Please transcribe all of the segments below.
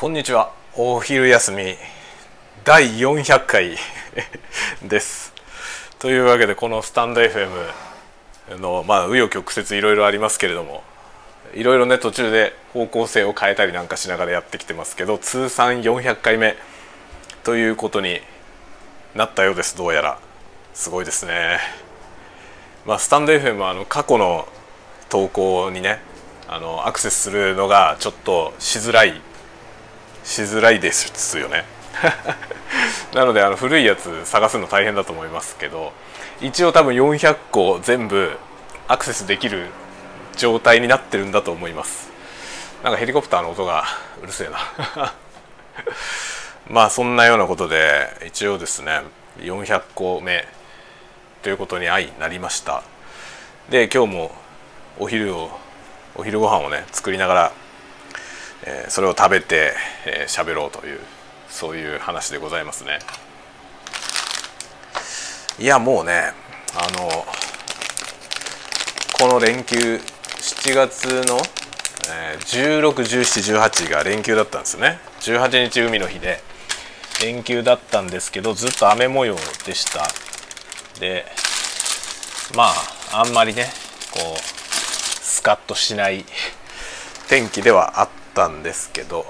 こんにちは。お昼休み。第400回 です。というわけでこのスタンド FM のまあ紆余曲折いろいろありますけれどもいろいろね途中で方向性を変えたりなんかしながらやってきてますけど通算400回目ということになったようです。どうやら。すごいですね。まあスタンド FM はあの過去の投稿にねあのアクセスするのがちょっとしづらいしづらいですよね。なのであの古いやつ探すの大変だと思いますけど一応多分400個全部アクセスできる状態になってるんだと思います。なんかヘリコプターの音がうるせえな。まあそんなようなことで一応ですね400個目ということに相なりました。で今日もお昼をお昼ご飯をね作りながら、えー、それを食べて喋、えー、ろうというそういう話でございますね。いやもうねあのこの連休7月の、えー、161718が連休だったんですね。18日海の日で連休だったんですけどずっと雨模様でした。でまああんまりねこうスカッとしない天気ではあったんですけど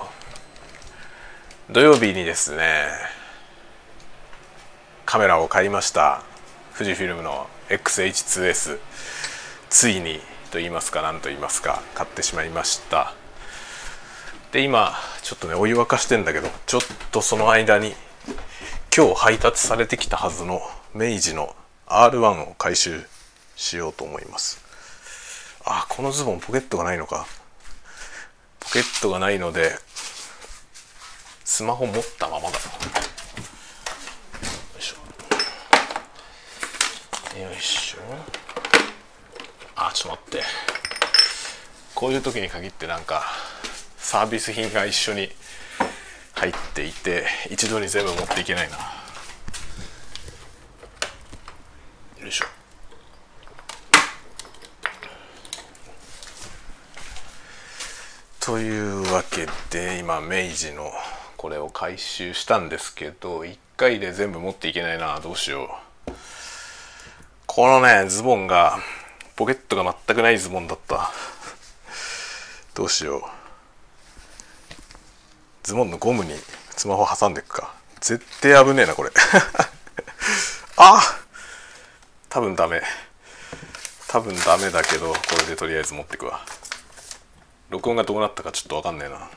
土曜日にですねカメラを買いました富士フィルムの XH2S ついにと言いますか何と言いますか買ってしまいました。で今ちょっとねお湯沸かしてんだけどちょっとその間に今日配達されてきたはずの明治の R1 を回収しようと思います。あこのズボンポケットがないのか。ポケットがないのでスマホ持ったままだ。よいしょ。よいしょ。あちょっと待って。こういう時に限ってなんかサービス品が一緒に入っていて一度に全部持っていけないな。よいしょ。というわけで今明治のこれを回収したんですけど1回で全部持っていけないなどうしよう。このねズボンがポケットが全くないズボンだった。どうしよう。ズボンのゴムにスマホ挟んでいくか。絶対危ねえなこれ。あ多分ダメ。多分ダメだけどこれでとりあえず持ってくわ。録音がどうなったかちょっと分かんねえな。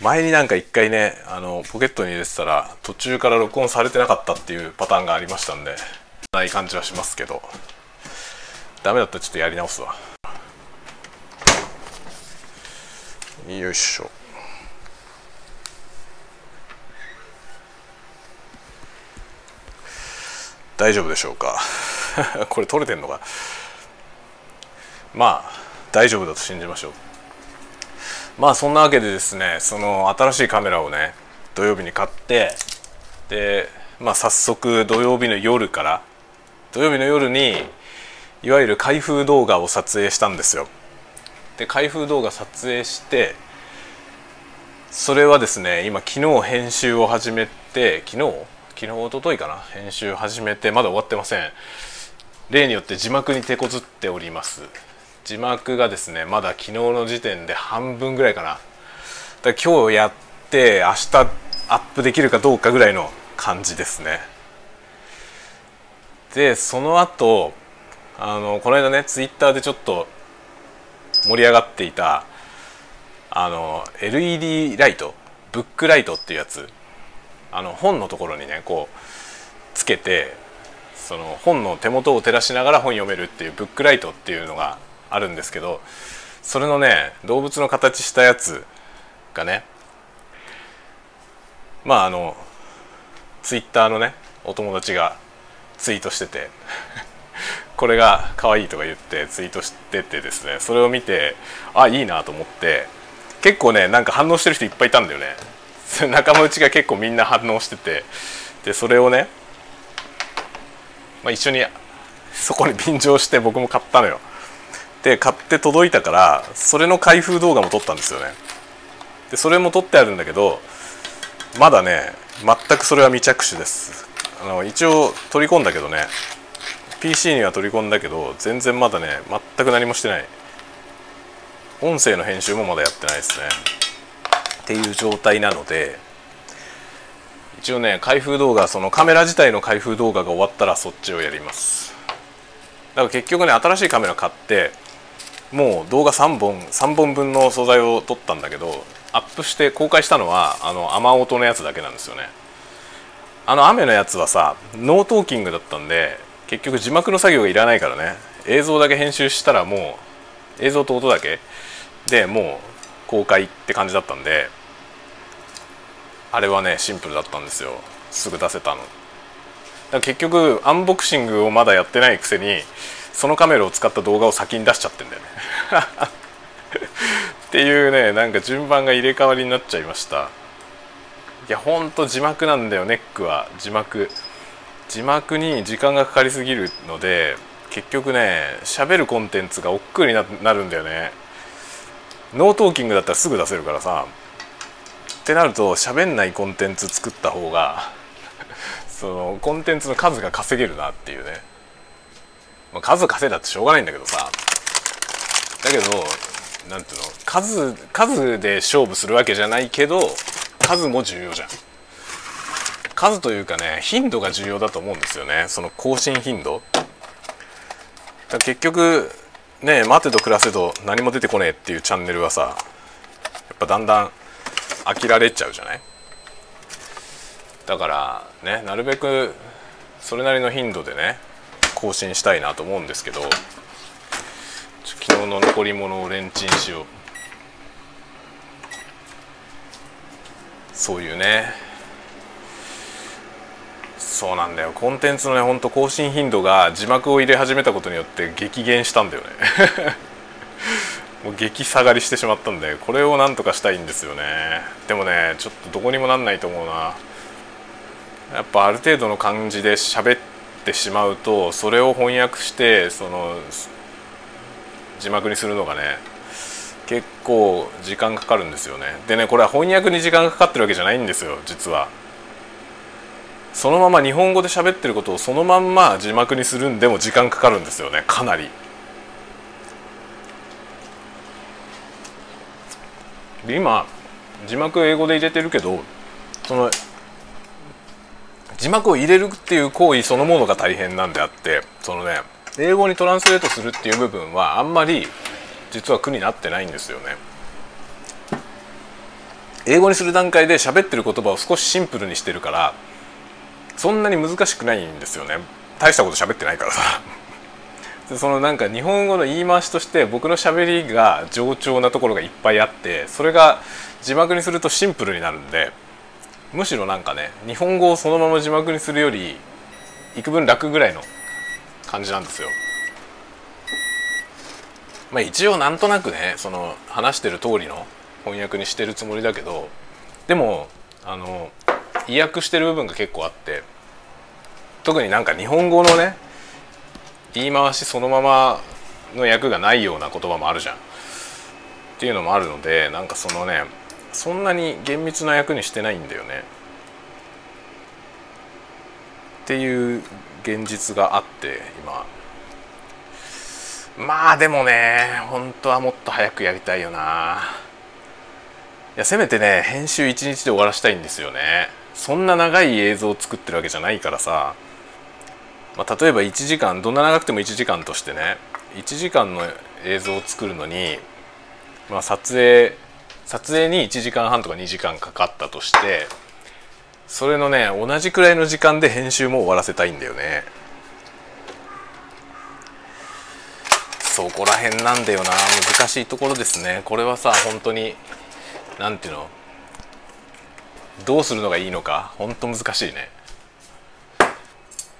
前になんか一回ねあのポケットに入れてたら途中から録音されてなかったっていうパターンがありましたんでない感じはしますけど。ダメだったらちょっとやり直すわ。よいしょ。大丈夫でしょうか？これ撮れてんのか？まあ大丈夫だと信じましょう。まあそんなわけでですねその新しいカメラをね土曜日に買ってでまあ早速土曜日の夜から土曜日の夜にいわゆる開封動画を撮影したんですよ。で開封動画撮影してそれはですね今昨日編集を始めて昨日？昨日一昨日かな？編集始めてまだ終わってません。例によって字幕に手こずっております。字幕がですねまだ昨日の時点で半分ぐらいかな。だか今日やって明日アップできるかどうかぐらいの感じですね。でその後あのこの間ねツイッターでちょっと盛り上がっていたあの LED ライトブックライトっていうやつ。あの本のところにねこうつけてその本の手元を照らしながら本読めるっていうブックライトっていうのがあるんですけどそれのね動物の形したやつがねまああのツイッターのねお友達がツイートしてて これが可愛いとか言ってツイートしててですねそれを見てあいいなと思って結構ねなんか反応してる人いっぱいいたんだよね。仲間内が結構みんな反応しててでそれをね、まあ、一緒にそこに便乗して僕も買ったのよ。で買って届いたからそれの開封動画も撮ったんですよね。でそれも取ってあるんだけどまだね全くそれは未着手です。あの一応取り込んだけどね PC には取り込んだけど全然まだね全く何もしてない。音声の編集もまだやってないですね。っていう状態なので一応ね開封動画そのカメラ自体の開封動画が終わったらそっちをやります。だから結局ね新しいカメラ買ってもう動画3本3本分の素材を撮ったんだけどアップして公開したのはあの雨音のやつだけなんですよね。あの雨のやつはさ no talking だったんで結局字幕の作業がいらないからね。映像だけ編集したらもう映像と音だけ。でもう公開って感じだったんであれはねシンプルだったんですよ。すぐ出せたの。結局アンボクシングをまだやってないくせにそのカメラを使った動画を先に出しちゃってんだよね。っていうねなんか順番が入れ替わりになっちゃいました。いやほんと字幕なんだよネックは。字幕。字幕に時間がかかりすぎるので結局ね喋るコンテンツが億劫になるんだよね。 no talking だったらすぐ出せるからさ。ってなると喋んないコンテンツ作った方が そのコンテンツの数が稼げるなっていうね、まあ、数稼いだってしょうがないんだけどさ。だけどなんていうの数数で勝負するわけじゃないけど数も重要じゃん。数というかね頻度が重要だと思うんですよね。その更新頻度。だ結局ね待てど暮らせど何も出てこねえっていうチャンネルはさやっぱだんだん飽きられちゃうじゃない？だからねなるべくそれなりの頻度でね更新したいなと思うんですけど昨日の残り物をレンチンしよう。そういうね。そうなんだよ。コンテンツのねほんと更新頻度が字幕を入れ始めたことによって激減したんだよね。もう激下がりしてしまったんでこれをなんとかしたいんですよね。でもねちょっとどこにもなんないと思うな。やっぱある程度の感じで喋ってしまうとそれを翻訳してその字幕にするのがね結構時間かかるんですよね。でねこれは翻訳に時間がかかってるわけじゃないんですよ実は。そのまま日本語で喋ってることをそのまんま字幕にするんでも時間かかるんですよねかなり。で今字幕英語で入れてるけどその字幕を入れるっていう行為そのものが大変なんであってそのね英語にトランスレートするっていう部分はあんまり実は苦になってないんですよね。英語にする段階で喋ってる言葉を少しシンプルにしてるからそんなに難しくないんですよね大したこと喋ってないからさ そのなんか日本語の言い回しとして僕のしゃべりが冗長なところがいっぱいあってそれが字幕にするとシンプルになるんでむしろなんかね日本語をそのまま字幕にするより幾分楽ぐらいの感じなんですよ。まあ一応なんとなくねその話してる通りの翻訳にしてるつもりだけどでもあの意訳してる部分が結構あって特になんか日本語のね言い回しそのままの訳がないような言葉もあるじゃんっていうのもあるのでなんかそのねそんなに厳密な役にしてないんだよね。っていう現実があって今。まあでもね本当はもっと早くやりたいよな。いやせめてね編集1日で終わらしたいんですよね。そんな長い映像を作ってるわけじゃないからさ、まあ、例えば1時間どんな長くても1時間としてね1時間の映像を作るのに、まあ、撮影撮影に1時間半とか2時間かかったとしてそれのね同じくらいの時間で編集も終わらせたいんだよね。そこら辺なんだよな。難しいところですね。これはさ本当に何ていうの？どうするのがいいのか。本当難しいね。っ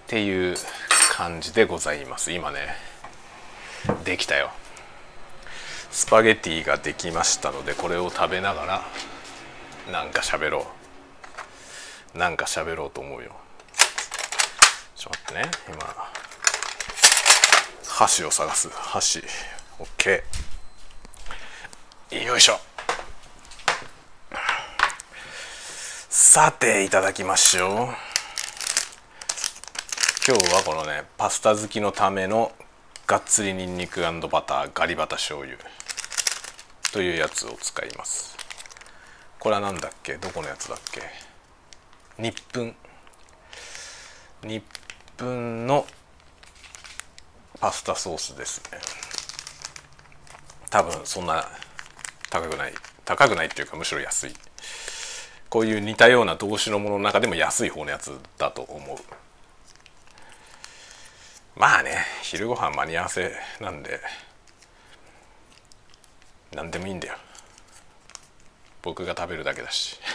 ていう感じでございます。今ね。できたよ。スパゲティができましたのでこれを食べながらなんか喋ろう。なんか喋ろうと思うよ。ちょっと待ってね。今箸を探す。箸。OK よいしょ。さていただきましょう。今日はこのねパスタ好きのためのがっつりにんにくバターガリバタ醤油というやつを使います。これは何だっけ？どこのやつだっけ？日分日分のパスタソースですね。多分そんな高くない高くないっていうかむしろ安い。こういう似たような動詞のものの中でも安い方のやつだと思う。まあね昼ご飯間に合わせなんで何でもいいんだよ。僕が食べるだけだし。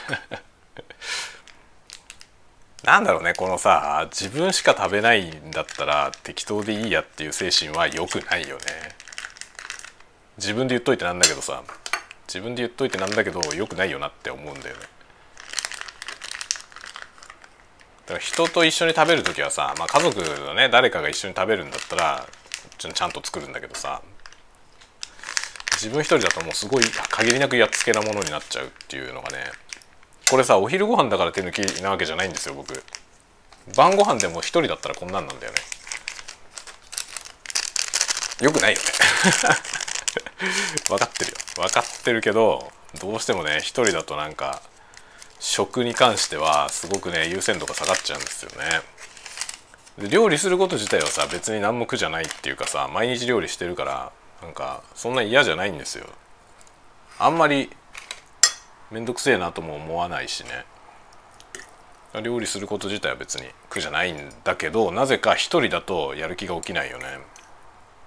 なんだろうねこのさ自分しか食べないんだったら適当でいいやっていう精神は良くないよね。自分で言っといてなんだけどさ自分で言っといてなんだけど良くないよなって思うんだよね。だから人と一緒に食べる時はさ、まあ、家族のね誰かが一緒に食べるんだったらちゃんと作るんだけどさ自分一人だともうすごい限りなくやっつけなものになっちゃうっていうのがねこれさお昼ご飯だから手抜きなわけじゃないんですよ僕。晩ご飯でも一人だったらこんなんなんだよね。よくないよね。分かってるよ。分かってるけどどうしてもね一人だとなんか食に関してはすごくね優先度が下がっちゃうんですよね。で料理すること自体はさ別に何も苦じゃないっていうかさ毎日料理してるからなんかそんな嫌じゃないんですよ。あんまり面倒くせえなとも思わないしね料理すること自体は別に苦じゃないんだけどなぜか一人だとやる気が起きないよね。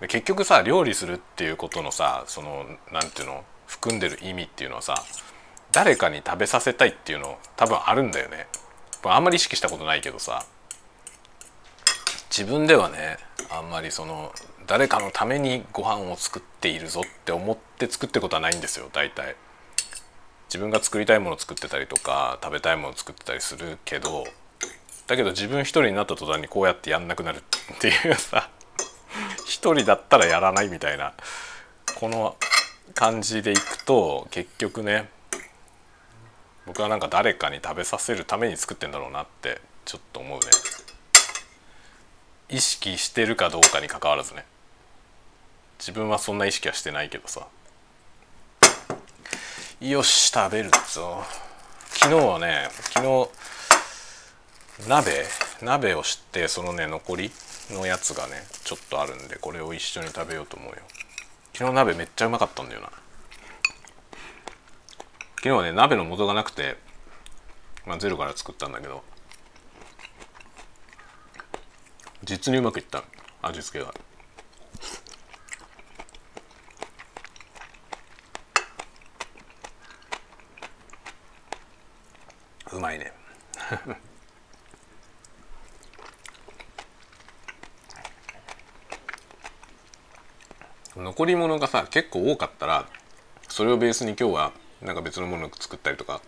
で結局さ料理するっていうことのさその何ていうの含んでる意味っていうのはさ誰かに食べさせたいっていうの多分あるんだよね。あんまり意識したことないけどさ。自分ではねあんまりその誰かのためにご飯を作っているぞって思って作ってることはないんですよ大体。自分が作りたいものを作ってたりとか食べたいものを作ってたりするけどだけど自分一人になった途端にこうやってやんなくなるっていうさ一人だったらやらないみたいなこの感じでいくと結局ね僕はなんか誰かに食べさせるために作ってんだろうなってちょっと思うね。意識してるかどうかにかかわらずね。自分はそんな意識はしてないけどさ。よし食べるぞ。昨日はね昨日鍋鍋をしてそのね残りのやつがねちょっとあるんでこれを一緒に食べようと思うよ。昨日鍋めっちゃうまかったんだよな。昨日はね鍋の素がなくて、まあ、ゼロから作ったんだけど実にうまくいった味付けが。うまいね。残り物がさ結構多かったらそれをベースに今日はなんか別のもの作ったりとか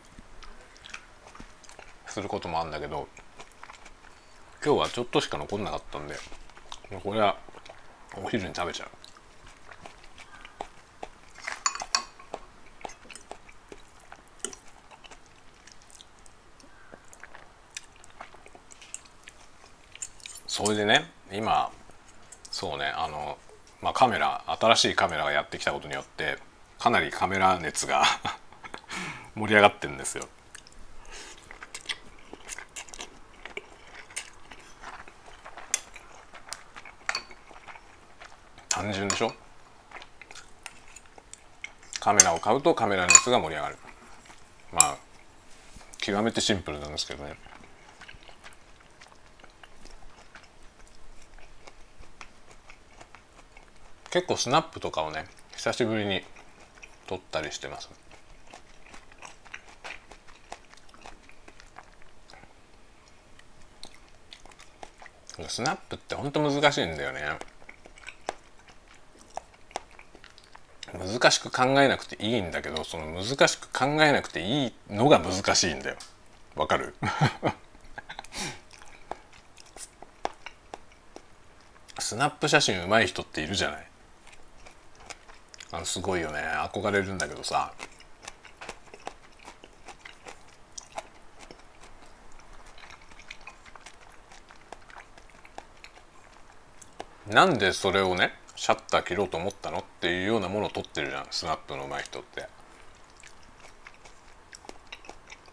することもあるんだけど今日はちょっとしか残んなかったんでこれはお昼に食べちゃう。それでね今そうねあのまあカメラ新しいカメラがやってきたことによってかなりカメラ熱が盛り上がってるんですよ。単純でしょ？カメラを買うとカメラ熱が盛り上がる。まあ極めてシンプルなんですけどね。結構スナップとかをね久しぶりに撮ったりしてます。スナップってほんと難しいんだよね。難しく考えなくていいんだけどその難しく考えなくていいのが難しいんだよ。わかる？スナップ写真上手い人っているじゃない。あのすごいよね。憧れるんだけどさ。なんでそれをねシャッター切ろうと思ったのっていうようなものを撮ってるじゃんスナップの上手い人って。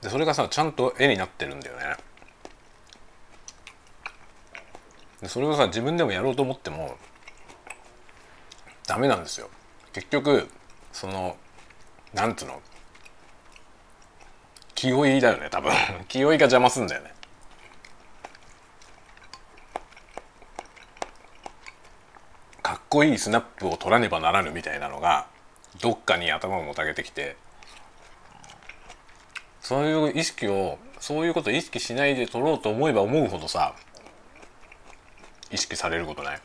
でそれがさちゃんと絵になってるんだよね。でそれをさ自分でもやろうと思ってもダメなんですよ。結局そのなんつうの？気負いだよね多分。気負いが邪魔すんだよねかっこいいスナップを取らねばならぬみたいなのがどっかに頭をもたげてきてそういう意識をそういうこと意識しないで取ろうと思えば思うほどさ意識されることない？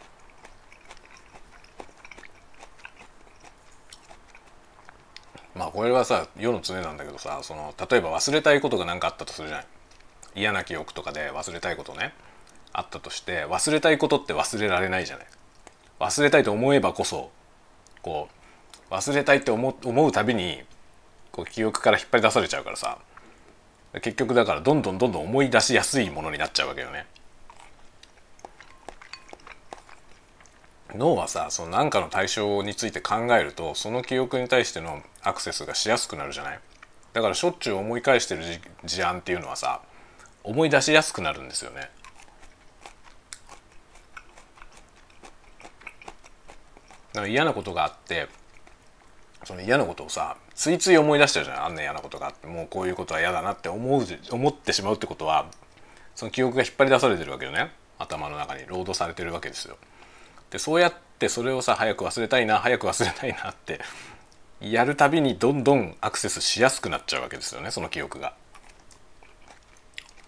まあこれはさ世の常なんだけどさその例えば忘れたいことが何かあったとするじゃない嫌な記憶とかで忘れたいことねあったとして忘れたいことって忘れられないじゃない。忘れたいと思えばこそこう忘れたいって思うたびにこう記憶から引っ張り出されちゃうからさ。結局だからどんどんどんどん思い出しやすいものになっちゃうわけよね。脳はさその何かの対象について考えるとその記憶に対してのアクセスがしやすくなるじゃない？だからしょっちゅう思い返してる事案っていうのはさ思い出しやすくなるんですよねだから嫌なことがあってその嫌なことをさついつい思い出しちゃうじゃんあんな嫌なことがあってもうこういうことは嫌だなって思う思ってしまうってことはその記憶が引っ張り出されてるわけよね頭の中にロードされてるわけですよ。でそうやってそれをさ早く忘れたいな早く忘れたいなってやるたびにどんどんアクセスしやすくなっちゃうわけですよねその記憶が。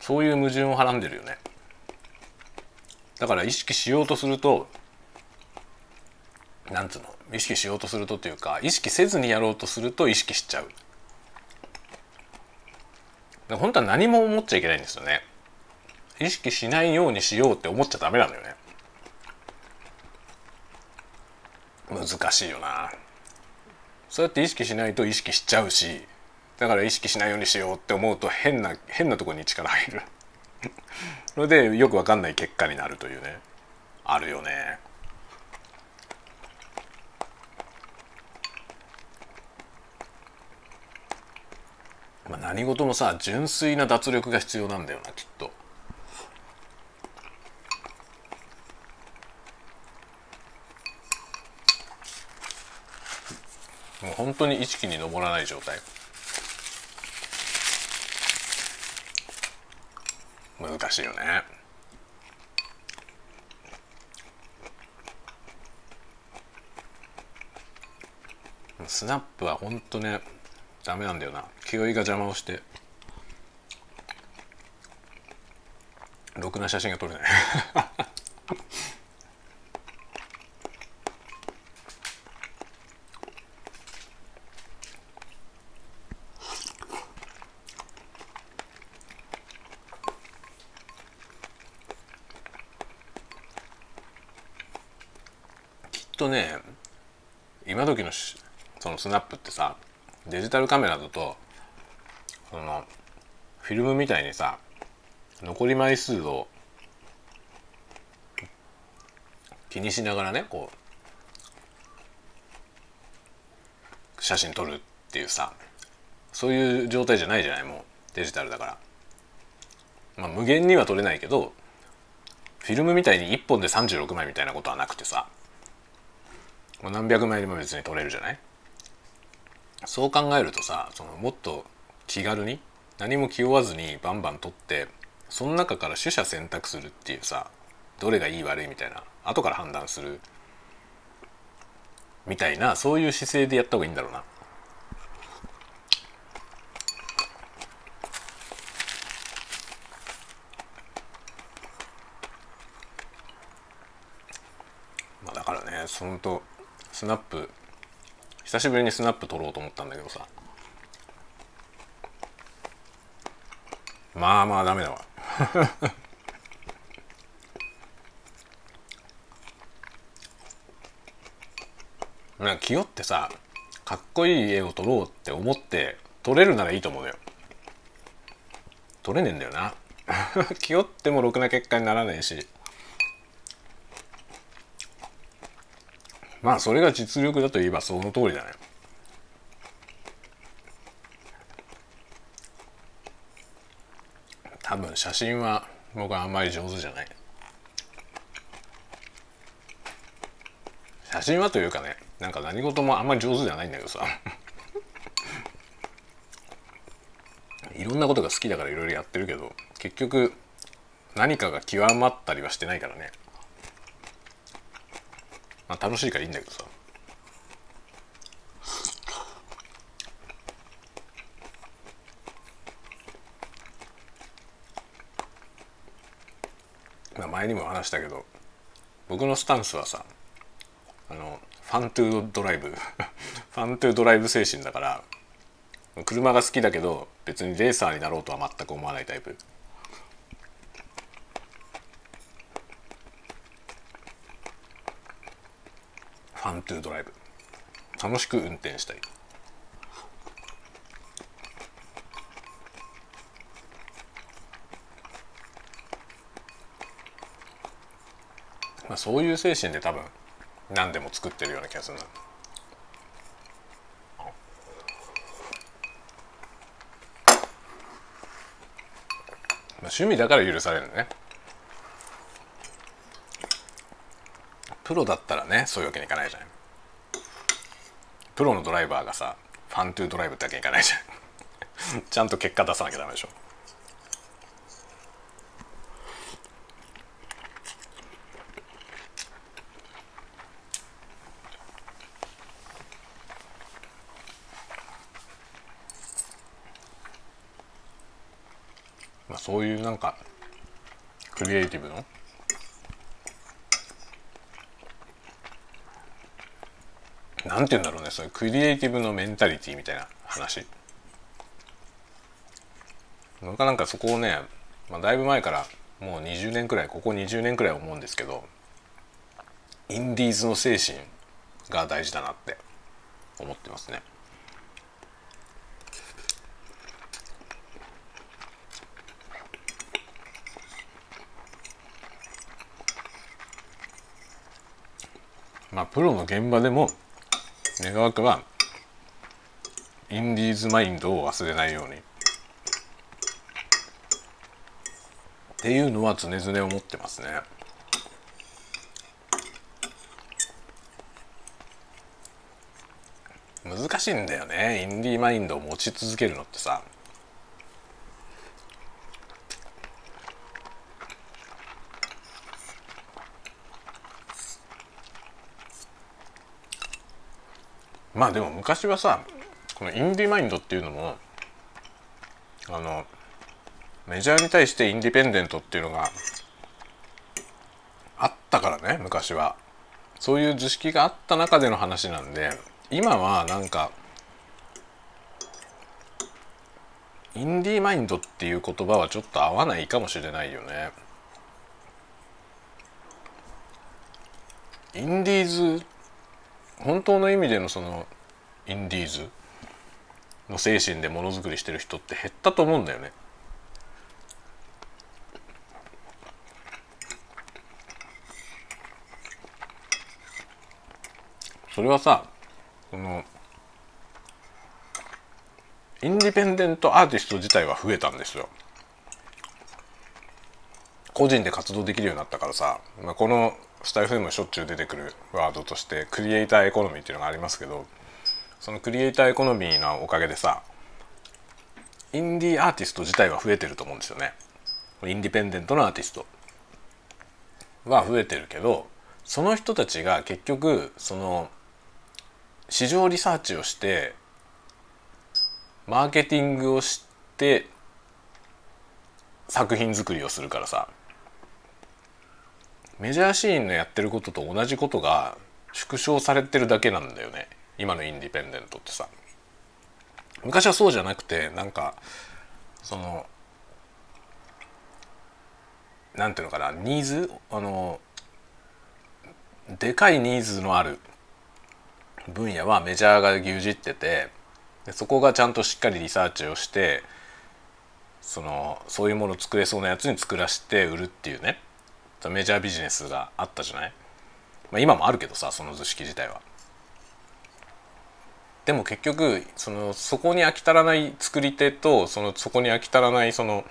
そういう矛盾をはらんでるよね。だから意識しようとするとなんつうの？意識しようとするとっていうか意識せずにやろうとすると意識しちゃう。本当は何も思っちゃいけないんですよね。意識しないようにしようって思っちゃダメなのよね。難しいよな。そうやって意識しないと意識しちゃうしだから意識しないようにしようって思うと変な変なとこに力入る。それでよくわかんない結果になるというね。あるよね。まあ、何事もさ純粋な脱力が必要なんだよなきっと。もう本当に意識に上らない状態。難しいよね。スナップは本当ねダメなんだよな。気負いが邪魔をしてろくな写真が撮れない。きっとね今時のそのスナップってさデジタルカメラだとそのフィルムみたいにさ残り枚数を気にしながらねこう写真撮るっていうさそういう状態じゃないじゃないもうデジタルだから。まあ、無限には撮れないけどフィルムみたいに1本で36枚みたいなことはなくてさもう何百枚でも別に撮れるじゃない？そう考えるとさそのもっと気軽に何も気負わずにバンバン取ってその中から取捨選択するっていうさどれがいい悪いみたいな後から判断するみたいなそういう姿勢でやった方がいいんだろうな。まあだからねそのとスナップ久しぶりにスナップ撮ろうと思ったんだけどさまあまあダメだわ。なんか気負ってさかっこいい絵を撮ろうって思って撮れるならいいと思うよ。撮れねえんだよな。気負ってもろくな結果にならねえし。まあそれが実力だと言えばその通りだね。多分写真は僕はあんまり上手じゃない。写真はというかねなんか何事もあんまり上手じゃないんだけどさ。いろんなことが好きだからいろいろやってるけど結局何かが極まったりはしてないからね。まあ楽しいからいいんだけどさ。前にも話したけど僕のスタンスはさあのファントゥードライブ ファントゥードライブ精神だから車が好きだけど別にレーサーになろうとは全く思わないタイプ。ファントゥードライブ。楽しく運転したい。まあそういう精神で多分何でも作ってるような気がするな。まあ趣味だから許されるね。プロだったらねそういうわけにいかないじゃないプロのドライバーがさファントゥードライブってわけにいかないじゃん。ちゃんと結果出さなきゃダメでしょ。まあそういうなんかクリエイティブの？なんて言うんだろうねそれクリエイティブのメンタリティみたいな話僕はなんかそこをね、まあ、だいぶ前からもう20年くらいここ20年くらい思うんですけどインディーズの精神が大事だなって思ってますね。プロの現場でも願わくはインディーズマインドを忘れないように。っていうのは常々思ってますね。難しいんだよね。インディーマインドを持ち続けるのってさ。まあでも昔はさこのインディマインドっていうのもあのメジャーに対してインディペンデントっていうのがあったからね昔は。そういう図式があった中での話なんで今はなんかインディーマインドっていう言葉はちょっと合わないかもしれないよね。インディーズ本当の意味でのそのインディーズの精神でものづくりしてる人って減ったと思うんだよね。それはさこのインディペンデントアーティスト自体は増えたんですよ。個人で活動できるようになったからさ、まあ、このスタイフでもしょっちゅう出てくるワードとしてクリエイターエコノミーっていうのがありますけどそのクリエイターエコノミーのおかげでさインディーアーティスト自体は増えてると思うんですよね。インディペンデントのアーティストは増えてるけどその人たちが結局その市場リサーチをしてマーケティングをして作品作りをするからさメジャーシーンのやってることと同じことが縮小されてるだけなんだよね。今のインディペンデントってさ。昔はそうじゃなくてなんかそのなんていうのかなニーズ？あのでかいニーズのある分野はメジャーが牛耳っててでそこがちゃんとしっかりリサーチをしてそのそういうものを作れそうなやつに作らせて売るっていうね。メジャービジネスがあったじゃない？まあ、今もあるけどさその図式自体は。でも結局そのそこに飽き足らない作り手とそのそこに飽き足らないその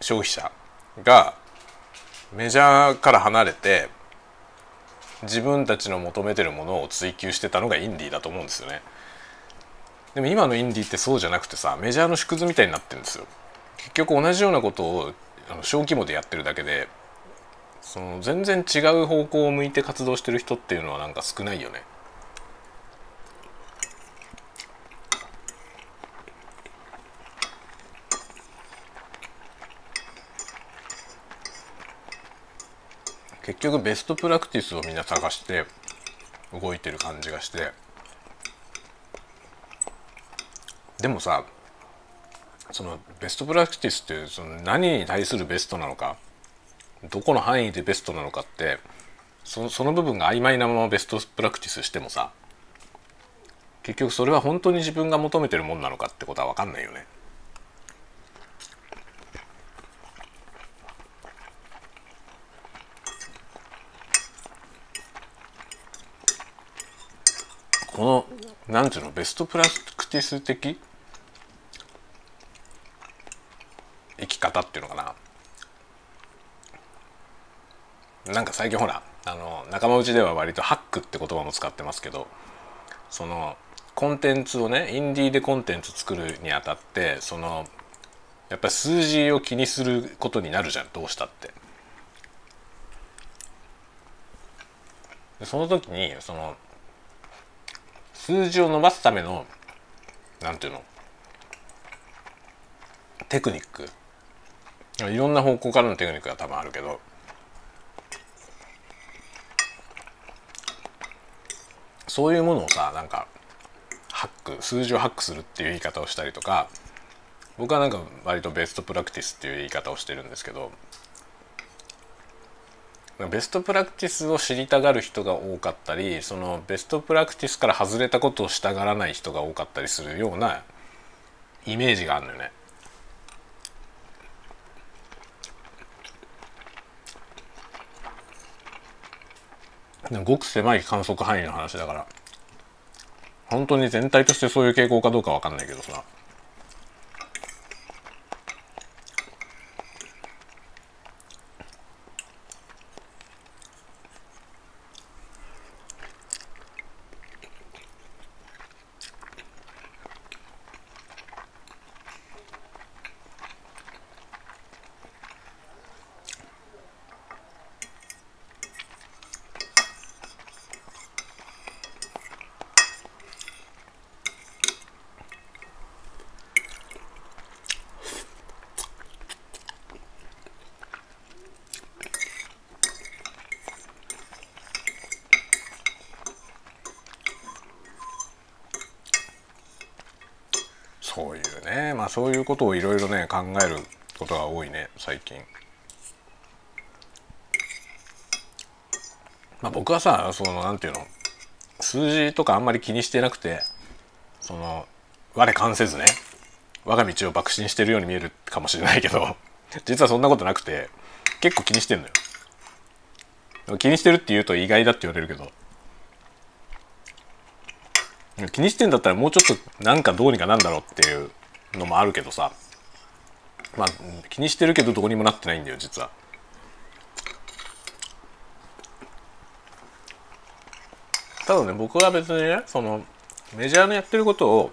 消費者がメジャーから離れて自分たちの求めてるものを追求してたのがインディーだと思うんですよね。でも今のインディーってそうじゃなくてさメジャーの縮図みたいになってるんですよ。結局同じようなことを小規模でやってるだけでその全然違う方向を向いて活動してる人っていうのはなんか少ないよね。結局ベストプラクティスをみんな探して動いてる感じがしてでもさそのベストプラクティスってその何に対するベストなのかどこの範囲でベストなのかってその部分が曖昧なままベストプラクティスしてもさ結局それは本当に自分が求めてるもんなのかってことは分かんないよね。このなんていうのベストプラクティス的生き方っていうのかななんか最近ほらあの仲間内では割とハックって言葉も使ってますけどそのコンテンツをねインディーでコンテンツ作るにあたってそのやっぱり数字を気にすることになるじゃんどうしたって。その時にその数字を伸ばすためのなんていうのテクニックいろんな方向からのテクニックが多分あるけどそういうものをさなんかハック数字をハックするっていう言い方をしたりとか僕はなんか割とベストプラクティスっていう言い方をしてるんですけどベストプラクティスを知りたがる人が多かったりそのベストプラクティスから外れたことをしたがらない人が多かったりするようなイメージがあるのよね。ごく狭い観測範囲の話だから。本当に全体としてそういう傾向かどうかわかんないけどさ。ことをいろいろね考えることが多いね最近。まあ、僕はさそのなんていうの数字とかあんまり気にしてなくてその我関せずね我が道を爆心してるように見えるかもしれないけど 実はそんなことなくて結構気にしてんのよ気にしてるって言うと意外だって言われるけど気にしてんだったらもうちょっとなんかどうにかなんだろうっていうのもあるけどさ。まあ気にしてるけどどこにもなってないんだよ実は。ただね僕は別にねそのメジャーのやってることを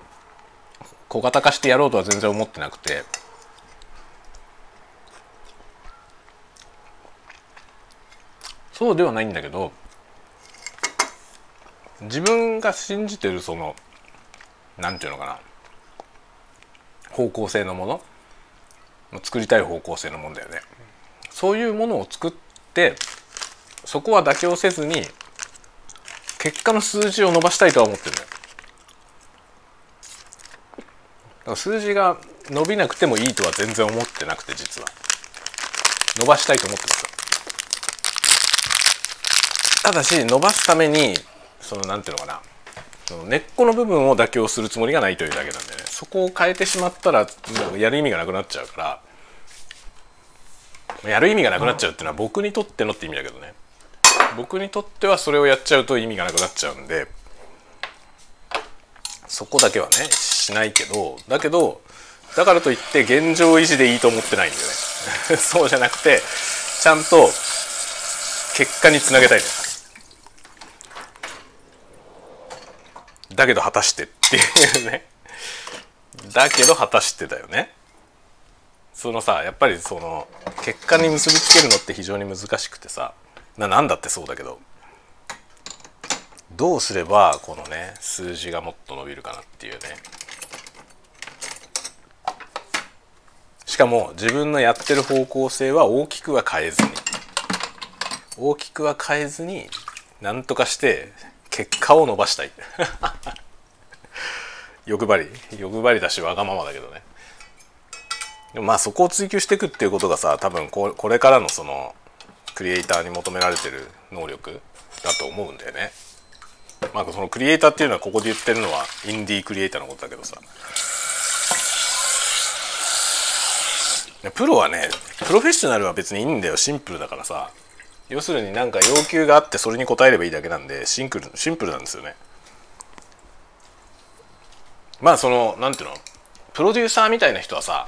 小型化してやろうとは全然思ってなくて。そうではないんだけど自分が信じてるそのなんていうのかな。方向性のもの。作りたい方向性のもんだよね。そういうものを作ってそこは妥協せずに結果の数字を伸ばしたいとは思ってるのよ。だから数字が伸びなくてもいいとは全然思ってなくて実は。伸ばしたいと思ってます。ただし伸ばすためにそのなんていうのかな。その根っこの部分を妥協するつもりがないというだけなんでね。そこを変えてしまったらやる意味がなくなっちゃうからやる意味がなくなっちゃうっていうのは僕にとってのって意味だけどね。僕にとってはそれをやっちゃうと意味がなくなっちゃうんでそこだけはねしないけどだけどだからといって現状維持でいいと思ってないんだよね。そうじゃなくてちゃんと結果につなげたいのだけど果たしてっていうね。だけど果たしてだよね。そのさやっぱりその結果に結びつけるのって非常に難しくてさ。ななんだってそうだけど。どうすればこのね数字がもっと伸びるかなっていうね。しかも自分のやってる方向性は大きくは変えずに。大きくは変えずに何とかして結果を伸ばしたい。欲張り？欲張りだしわがままだけどね。でもまあそこを追求していくっていうことがさ多分ここれからのそのクリエイターに求められてる能力だと思うんだよね。まあそのクリエイターっていうのはここで言ってるのはインディークリエイターのことだけどさ。プロはねプロフェッショナルは別にいいんだよ。シンプルだからさ。要するになんか要求があってそれに応えればいいだけなんでシンプルシンプルなんですよね。まあそのなんていうのプロデューサーみたいな人はさ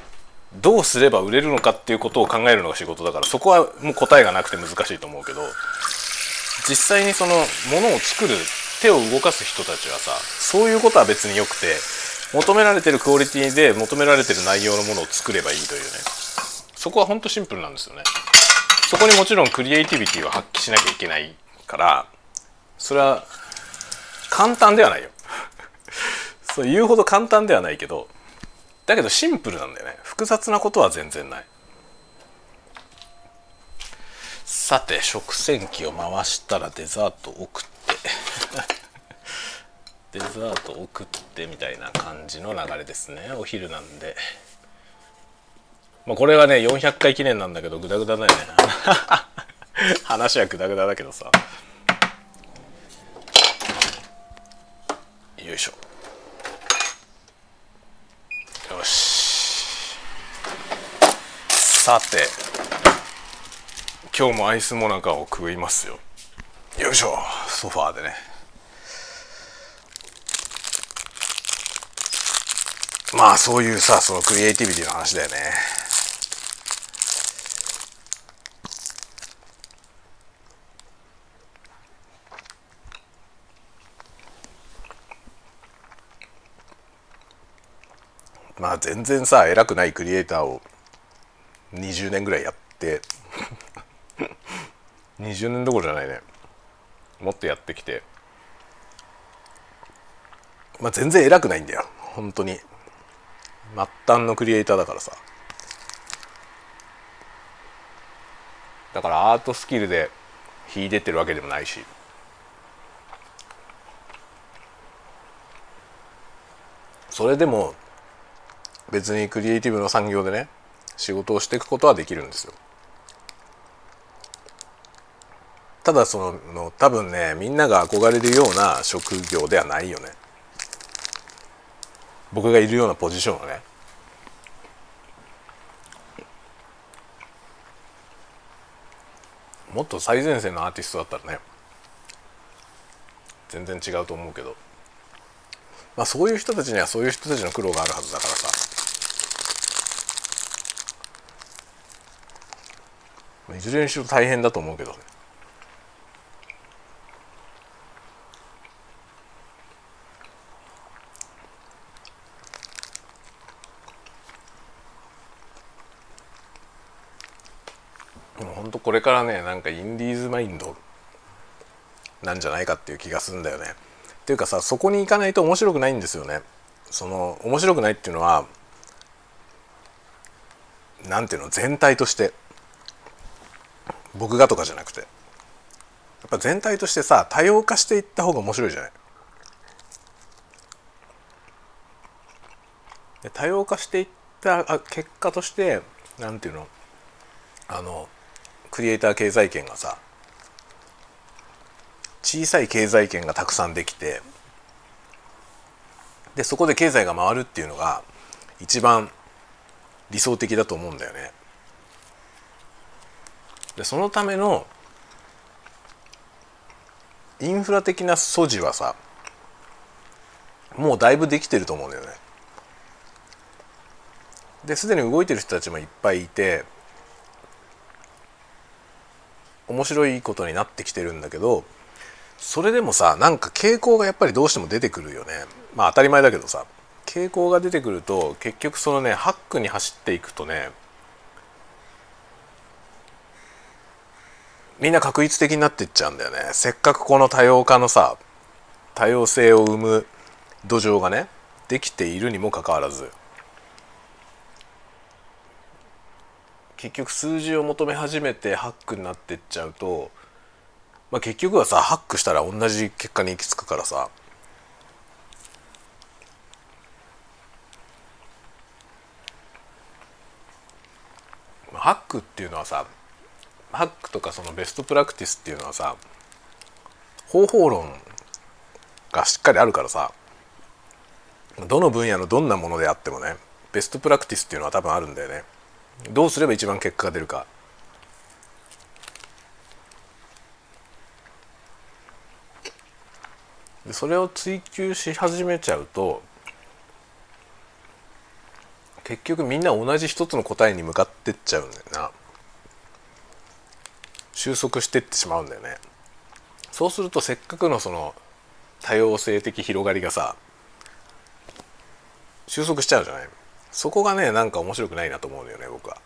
どうすれば売れるのかっていうことを考えるのが仕事だからそこはもう答えがなくて難しいと思うけど実際にそのものを作る手を動かす人たちはさそういうことは別によくて求められてるクオリティで求められてる内容のものを作ればいいというね。そこはほんとシンプルなんですよね。そこにもちろんクリエイティビティを発揮しなきゃいけないからそれは簡単ではないよ。そう言うほど簡単ではないけどだけどシンプルなんだよね。複雑なことは全然ない。さて食洗機を回したらデザート送って。デザート送ってみたいな感じの流れですね。お昼なんで。まあこれはね400回記念なんだけどグダグダだよね。話はグダグダだけどさ。よいしょよしさて今日もアイスモナカを食いますよ。よいしょ。ソファーでね。まあそういうさそのクリエイティビティの話だよね。まあ全然さ偉くないクリエイターを20年ぐらいやって。20年どころじゃないね。もっとやってきて。まあ全然偉くないんだよ。本当に。末端のクリエイターだからさ。だからアートスキルで秀でてるわけでもないし。それでも別にクリエイティブの産業でね仕事をしていくことはできるんですよ。ただその多分ねみんなが憧れるような職業ではないよね。僕がいるようなポジションはね。もっと最前線のアーティストだったらね全然違うと思うけど。まあそういう人たちにはそういう人たちの苦労があるはずだからさ。いずれにしろ大変だと思うけどねでも本当これからねなんかインディーズマインドなんじゃないかっていう気がするんだよね。っていうかさそこに行かないと面白くないんですよね。その面白くないっていうのはなんていうの全体として僕がとかじゃなくてやっぱ全体としてさ多様化していった方が面白いじゃない？多様化していった結果としてなんていうの？あのクリエイター経済圏がさ小さい経済圏がたくさんできてでそこで経済が回るっていうのが一番理想的だと思うんだよね。でそのためのインフラ的な素地はさもうだいぶできてると思うんだよね。ですでに動いてる人たちもいっぱいいて面白いことになってきてるんだけどそれでもさなんか傾向がやっぱりどうしても出てくるよね。まあ当たり前だけどさ傾向が出てくると結局そのねハックに走っていくとねみんな確一的になっていっちゃうんだよね。せっかくこの多様化のさ多様性を生む土壌がねできているにもかかわらず。結局数字を求め始めてハックになってっちゃうと、まあ、結局はさハックしたら同じ結果に行き着くからさ。ハックっていうのはさハックとかそのベストプラクティスっていうのはさ方法論がしっかりあるからさどの分野のどんなものであってもねベストプラクティスっていうのは多分あるんだよね。どうすれば一番結果が出るか。でそれを追求し始めちゃうと結局みんな同じ一つの答えに向かってっちゃうんだよな。収束してってしまうんだよね。そうするとせっかくのその多様性的広がりがさ収束しちゃうじゃない。そこがねなんか面白くないなと思うんだよね僕は。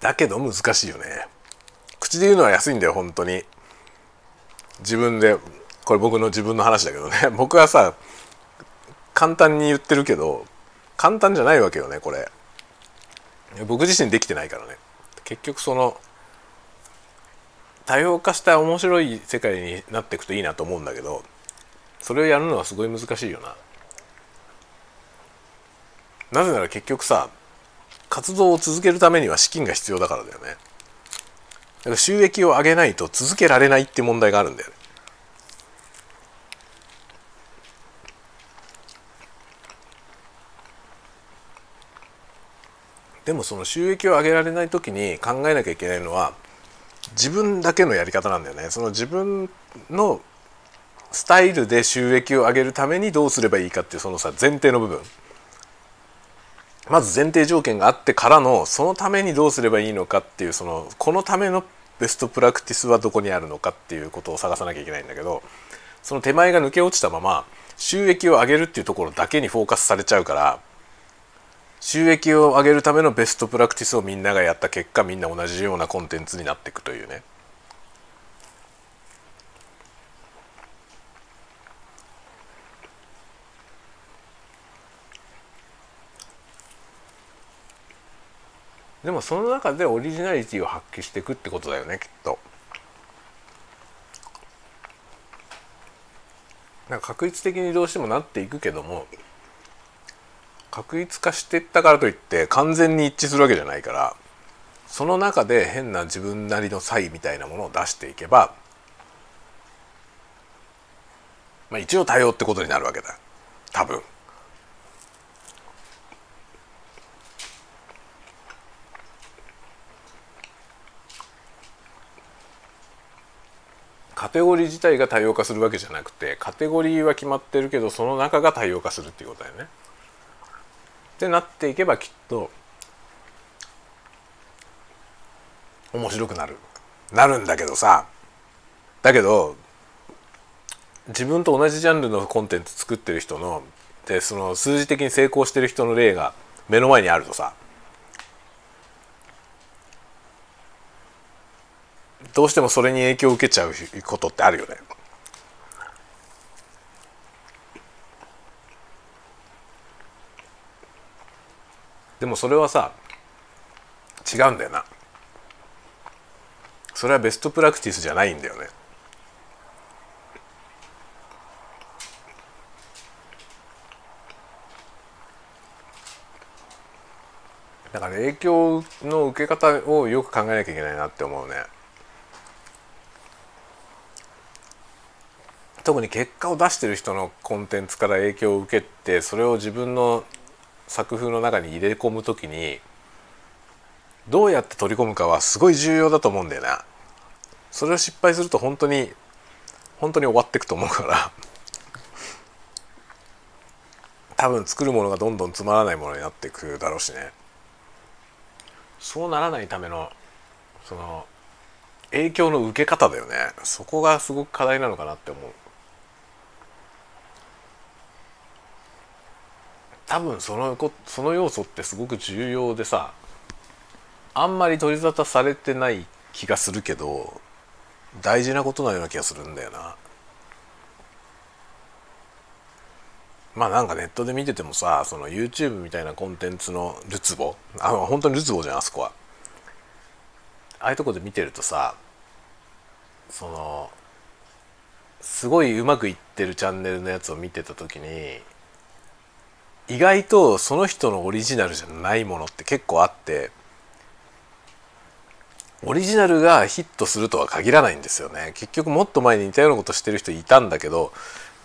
だけど難しいよね。口で言うのは安いんだよ本当に。自分でこれ僕の自分の話だけどね。僕はさ簡単に言ってるけど簡単じゃないわけよねこれ。僕自身できてないからね。結局その多様化した面白い世界になっていくといいなと思うんだけどそれをやるのはすごい難しいよな。なぜなら結局さ活動を続けるためには資金が必要だからだよね。だから収益を上げないと続けられないって問題があるんだよね。でもその収益を上げられない時に考えなきゃいけないのは自分だけのやり方なんだよね。その自分のスタイルで収益を上げるためにどうすればいいかっていうそのさ前提の部分。まず前提条件があってからのそのためにどうすればいいのかっていうそのこのためのベストプラクティスはどこにあるのかっていうことを探さなきゃいけないんだけどその手前が抜け落ちたまま収益を上げるっていうところだけにフォーカスされちゃうから収益を上げるためのベストプラクティスをみんながやった結果みんな同じようなコンテンツになっていくというね。でもその中でオリジナリティを発揮していくってことだよねきっと。なんか確率的にどうしてもなっていくけども確一化していったからといって完全に一致するわけじゃないからその中で変な自分なりの差異みたいなものを出していけばまあ一応多様ってことになるわけだ多分。カテゴリー自体が多様化するわけじゃなくてカテゴリーは決まってるけどその中が多様化するっていうことだよね。ってなっていけばきっと面白くなる。なるんだけどさ。だけど自分と同じジャンルのコンテンツ作ってる人のでその数字的に成功してる人の例が目の前にあるとさ。どうしてもそれに影響を受けちゃうことってあるよね。でもそれはさ違うんだよな。それはベストプラクティスじゃないんだよね。だから影響の受け方をよく考えなきゃいけないなって思うね。特に結果を出してる人のコンテンツから影響を受けてそれを自分の作風の中に入れ込む時にどうやって取り込むかはすごい重要だと思うんだよな。それを失敗すると本当に本当に終わっていくと思うから。多分作るものがどんどんつまらないものになっていくだろうしね。そうならないためのその影響の受け方だよね。そこがすごく課題なのかなって思う。多分そのこその要素ってすごく重要でさあんまり取り沙汰されてない気がするけど大事なことのような気がするんだよな。まあなんかネットで見ててもさその YouTube みたいなコンテンツのるつぼあ本当にるつぼじゃんあそこは。ああいうとこで見てるとさそのすごいうまくいってるチャンネルのやつを見てた時に意外とその人のオリジナルじゃないものって結構あってオリジナルがヒットするとは限らないんですよね結局もっと前に似たようなことしてる人いたんだけど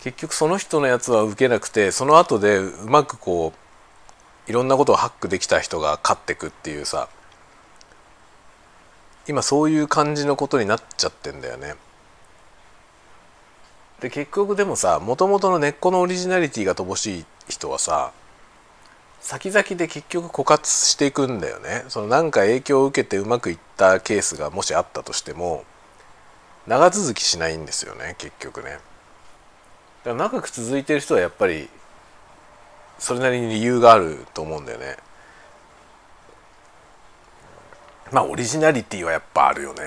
結局その人のやつは受けなくてその後でうまくこういろんなことをハックできた人が勝ってくっていうさ今そういう感じのことになっちゃってんだよね。で結局でもさもともとの根っこのオリジナリティが乏しい人はさ先々で結局枯渇していくんだよね。そのなんか影響を受けてうまくいったケースがもしあったとしても長続きしないんですよね結局ね。だから長く続いてる人はやっぱりそれなりに理由があると思うんだよね。まあオリジナリティはやっぱあるよね。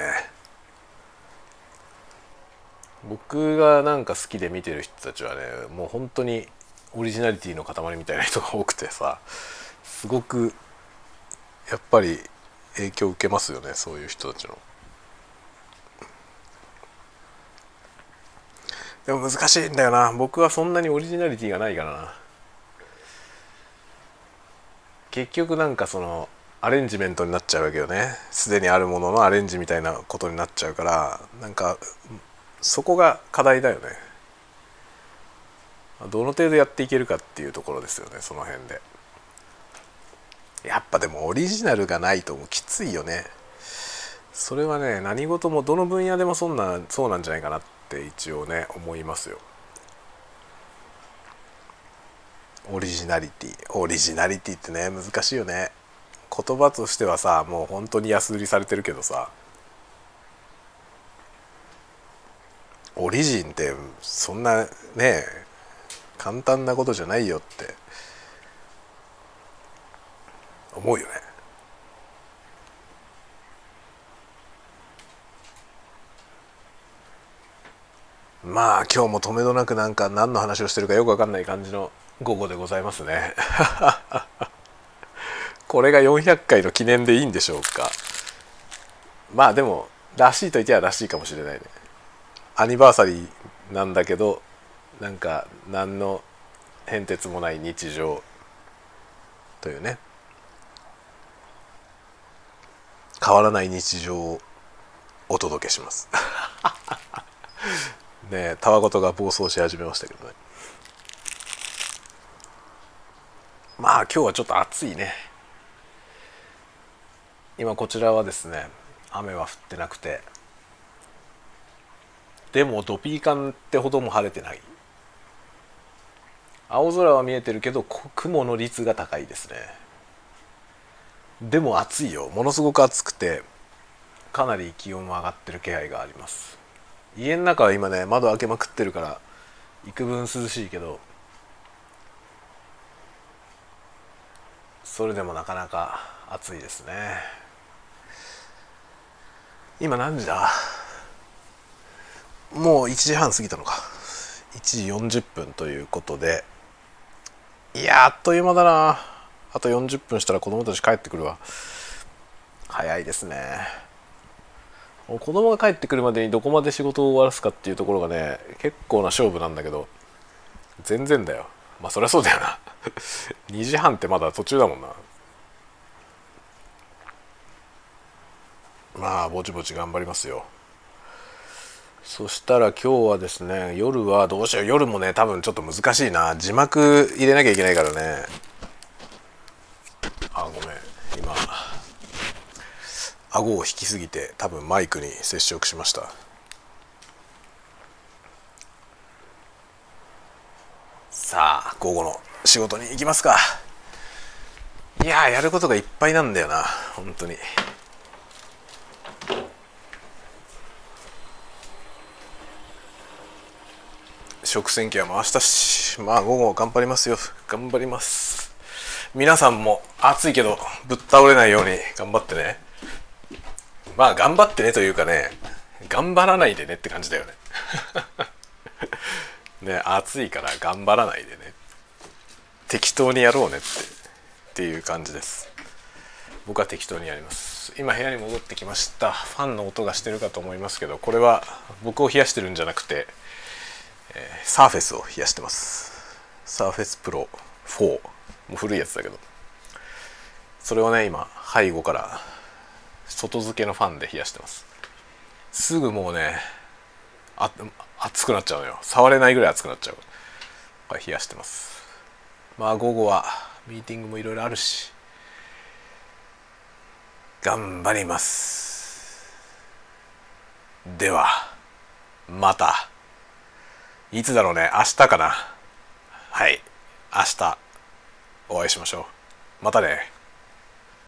僕がなんか好きで見てる人たちはねもう本当にオリジナリティの塊みたいな人が多くてさすごくやっぱり影響を受けますよねそういう人たちの。でも難しいんだよな。僕はそんなにオリジナリティがないからな。結局なんかそのアレンジメントになっちゃうわけよね。すでにあるもののアレンジみたいなことになっちゃうからなんかそこが課題だよね。どの程度やっていけるかっていうところですよねその辺で。やっぱでもオリジナルがないともきついよね。それはね何事もどの分野でもそんなそうなんじゃないかなって一応ね思いますよ。オリジナリティ。オリジナリティってね難しいよね。言葉としてはさもう本当に安売りされてるけどさ。オリジンってそんなね簡単なことじゃないよって思うよね。まあ今日も止めどなくなんか何の話をしてるかよく分かんない感じの午後でございますね。これが400回の記念でいいんでしょうか。まあでもらしいと言ってはらしいかもしれないね。アニバーサリーなんだけどなんか何の変哲もない日常というね。変わらない日常をお届けします。ねえたわごとが暴走し始めましたけどね。まあ今日はちょっと暑いね。今こちらはですね雨は降ってなくて。でもドピーカンってほども晴れてない。青空は見えてるけど雲の率が高いですね。でも暑いよ。ものすごく暑くてかなり気温も上がってる気配があります。家の中は今ね窓開けまくってるから幾分涼しいけどそれでもなかなか暑いですね。今何時だ？もう1時半過ぎたのか。1時40分ということで。いやあっという間だな。あと40分したら子供たち帰ってくるわ。早いですね。子供が帰ってくるまでにどこまで仕事を終わらすかっていうところがね結構な勝負なんだけど。全然だよ。まあそりゃそうだよな。2時半ってまだ途中だもんな。まあぼちぼち頑張りますよ。そしたら今日はですね夜はどうしよう。夜もね多分ちょっと難しいな。字幕入れなきゃいけないからね。あごめん。今顎を引きすぎて多分マイクに接触しました。さあ午後の仕事に行きますか。いややることがいっぱいなんだよな。本当に。食洗機は回したしまあ午後頑張りますよ。頑張ります。皆さんも暑いけどぶっ倒れないように頑張ってね。まあ頑張ってねというかね頑張らないでねって感じだよね。ね暑いから頑張らないでね。適当にやろうねってっていう感じです。僕は適当にやります。今部屋に戻ってきました。ファンの音がしてるかと思いますけどこれは僕を冷やしてるんじゃなくて、えー、サーフェスを冷やしてます。サーフェスプロ4もう古いやつだけど。それをね今背後から外付けのファンで冷やしてます。すぐもうねあ熱くなっちゃうのよ。触れないぐらい熱くなっちゃう。これ冷やしてます。まあ午後はミーティングもいろいろあるし。頑張ります。ではまた。いつだろうね。明日かな。はい。明日。お会いしましょう。またね。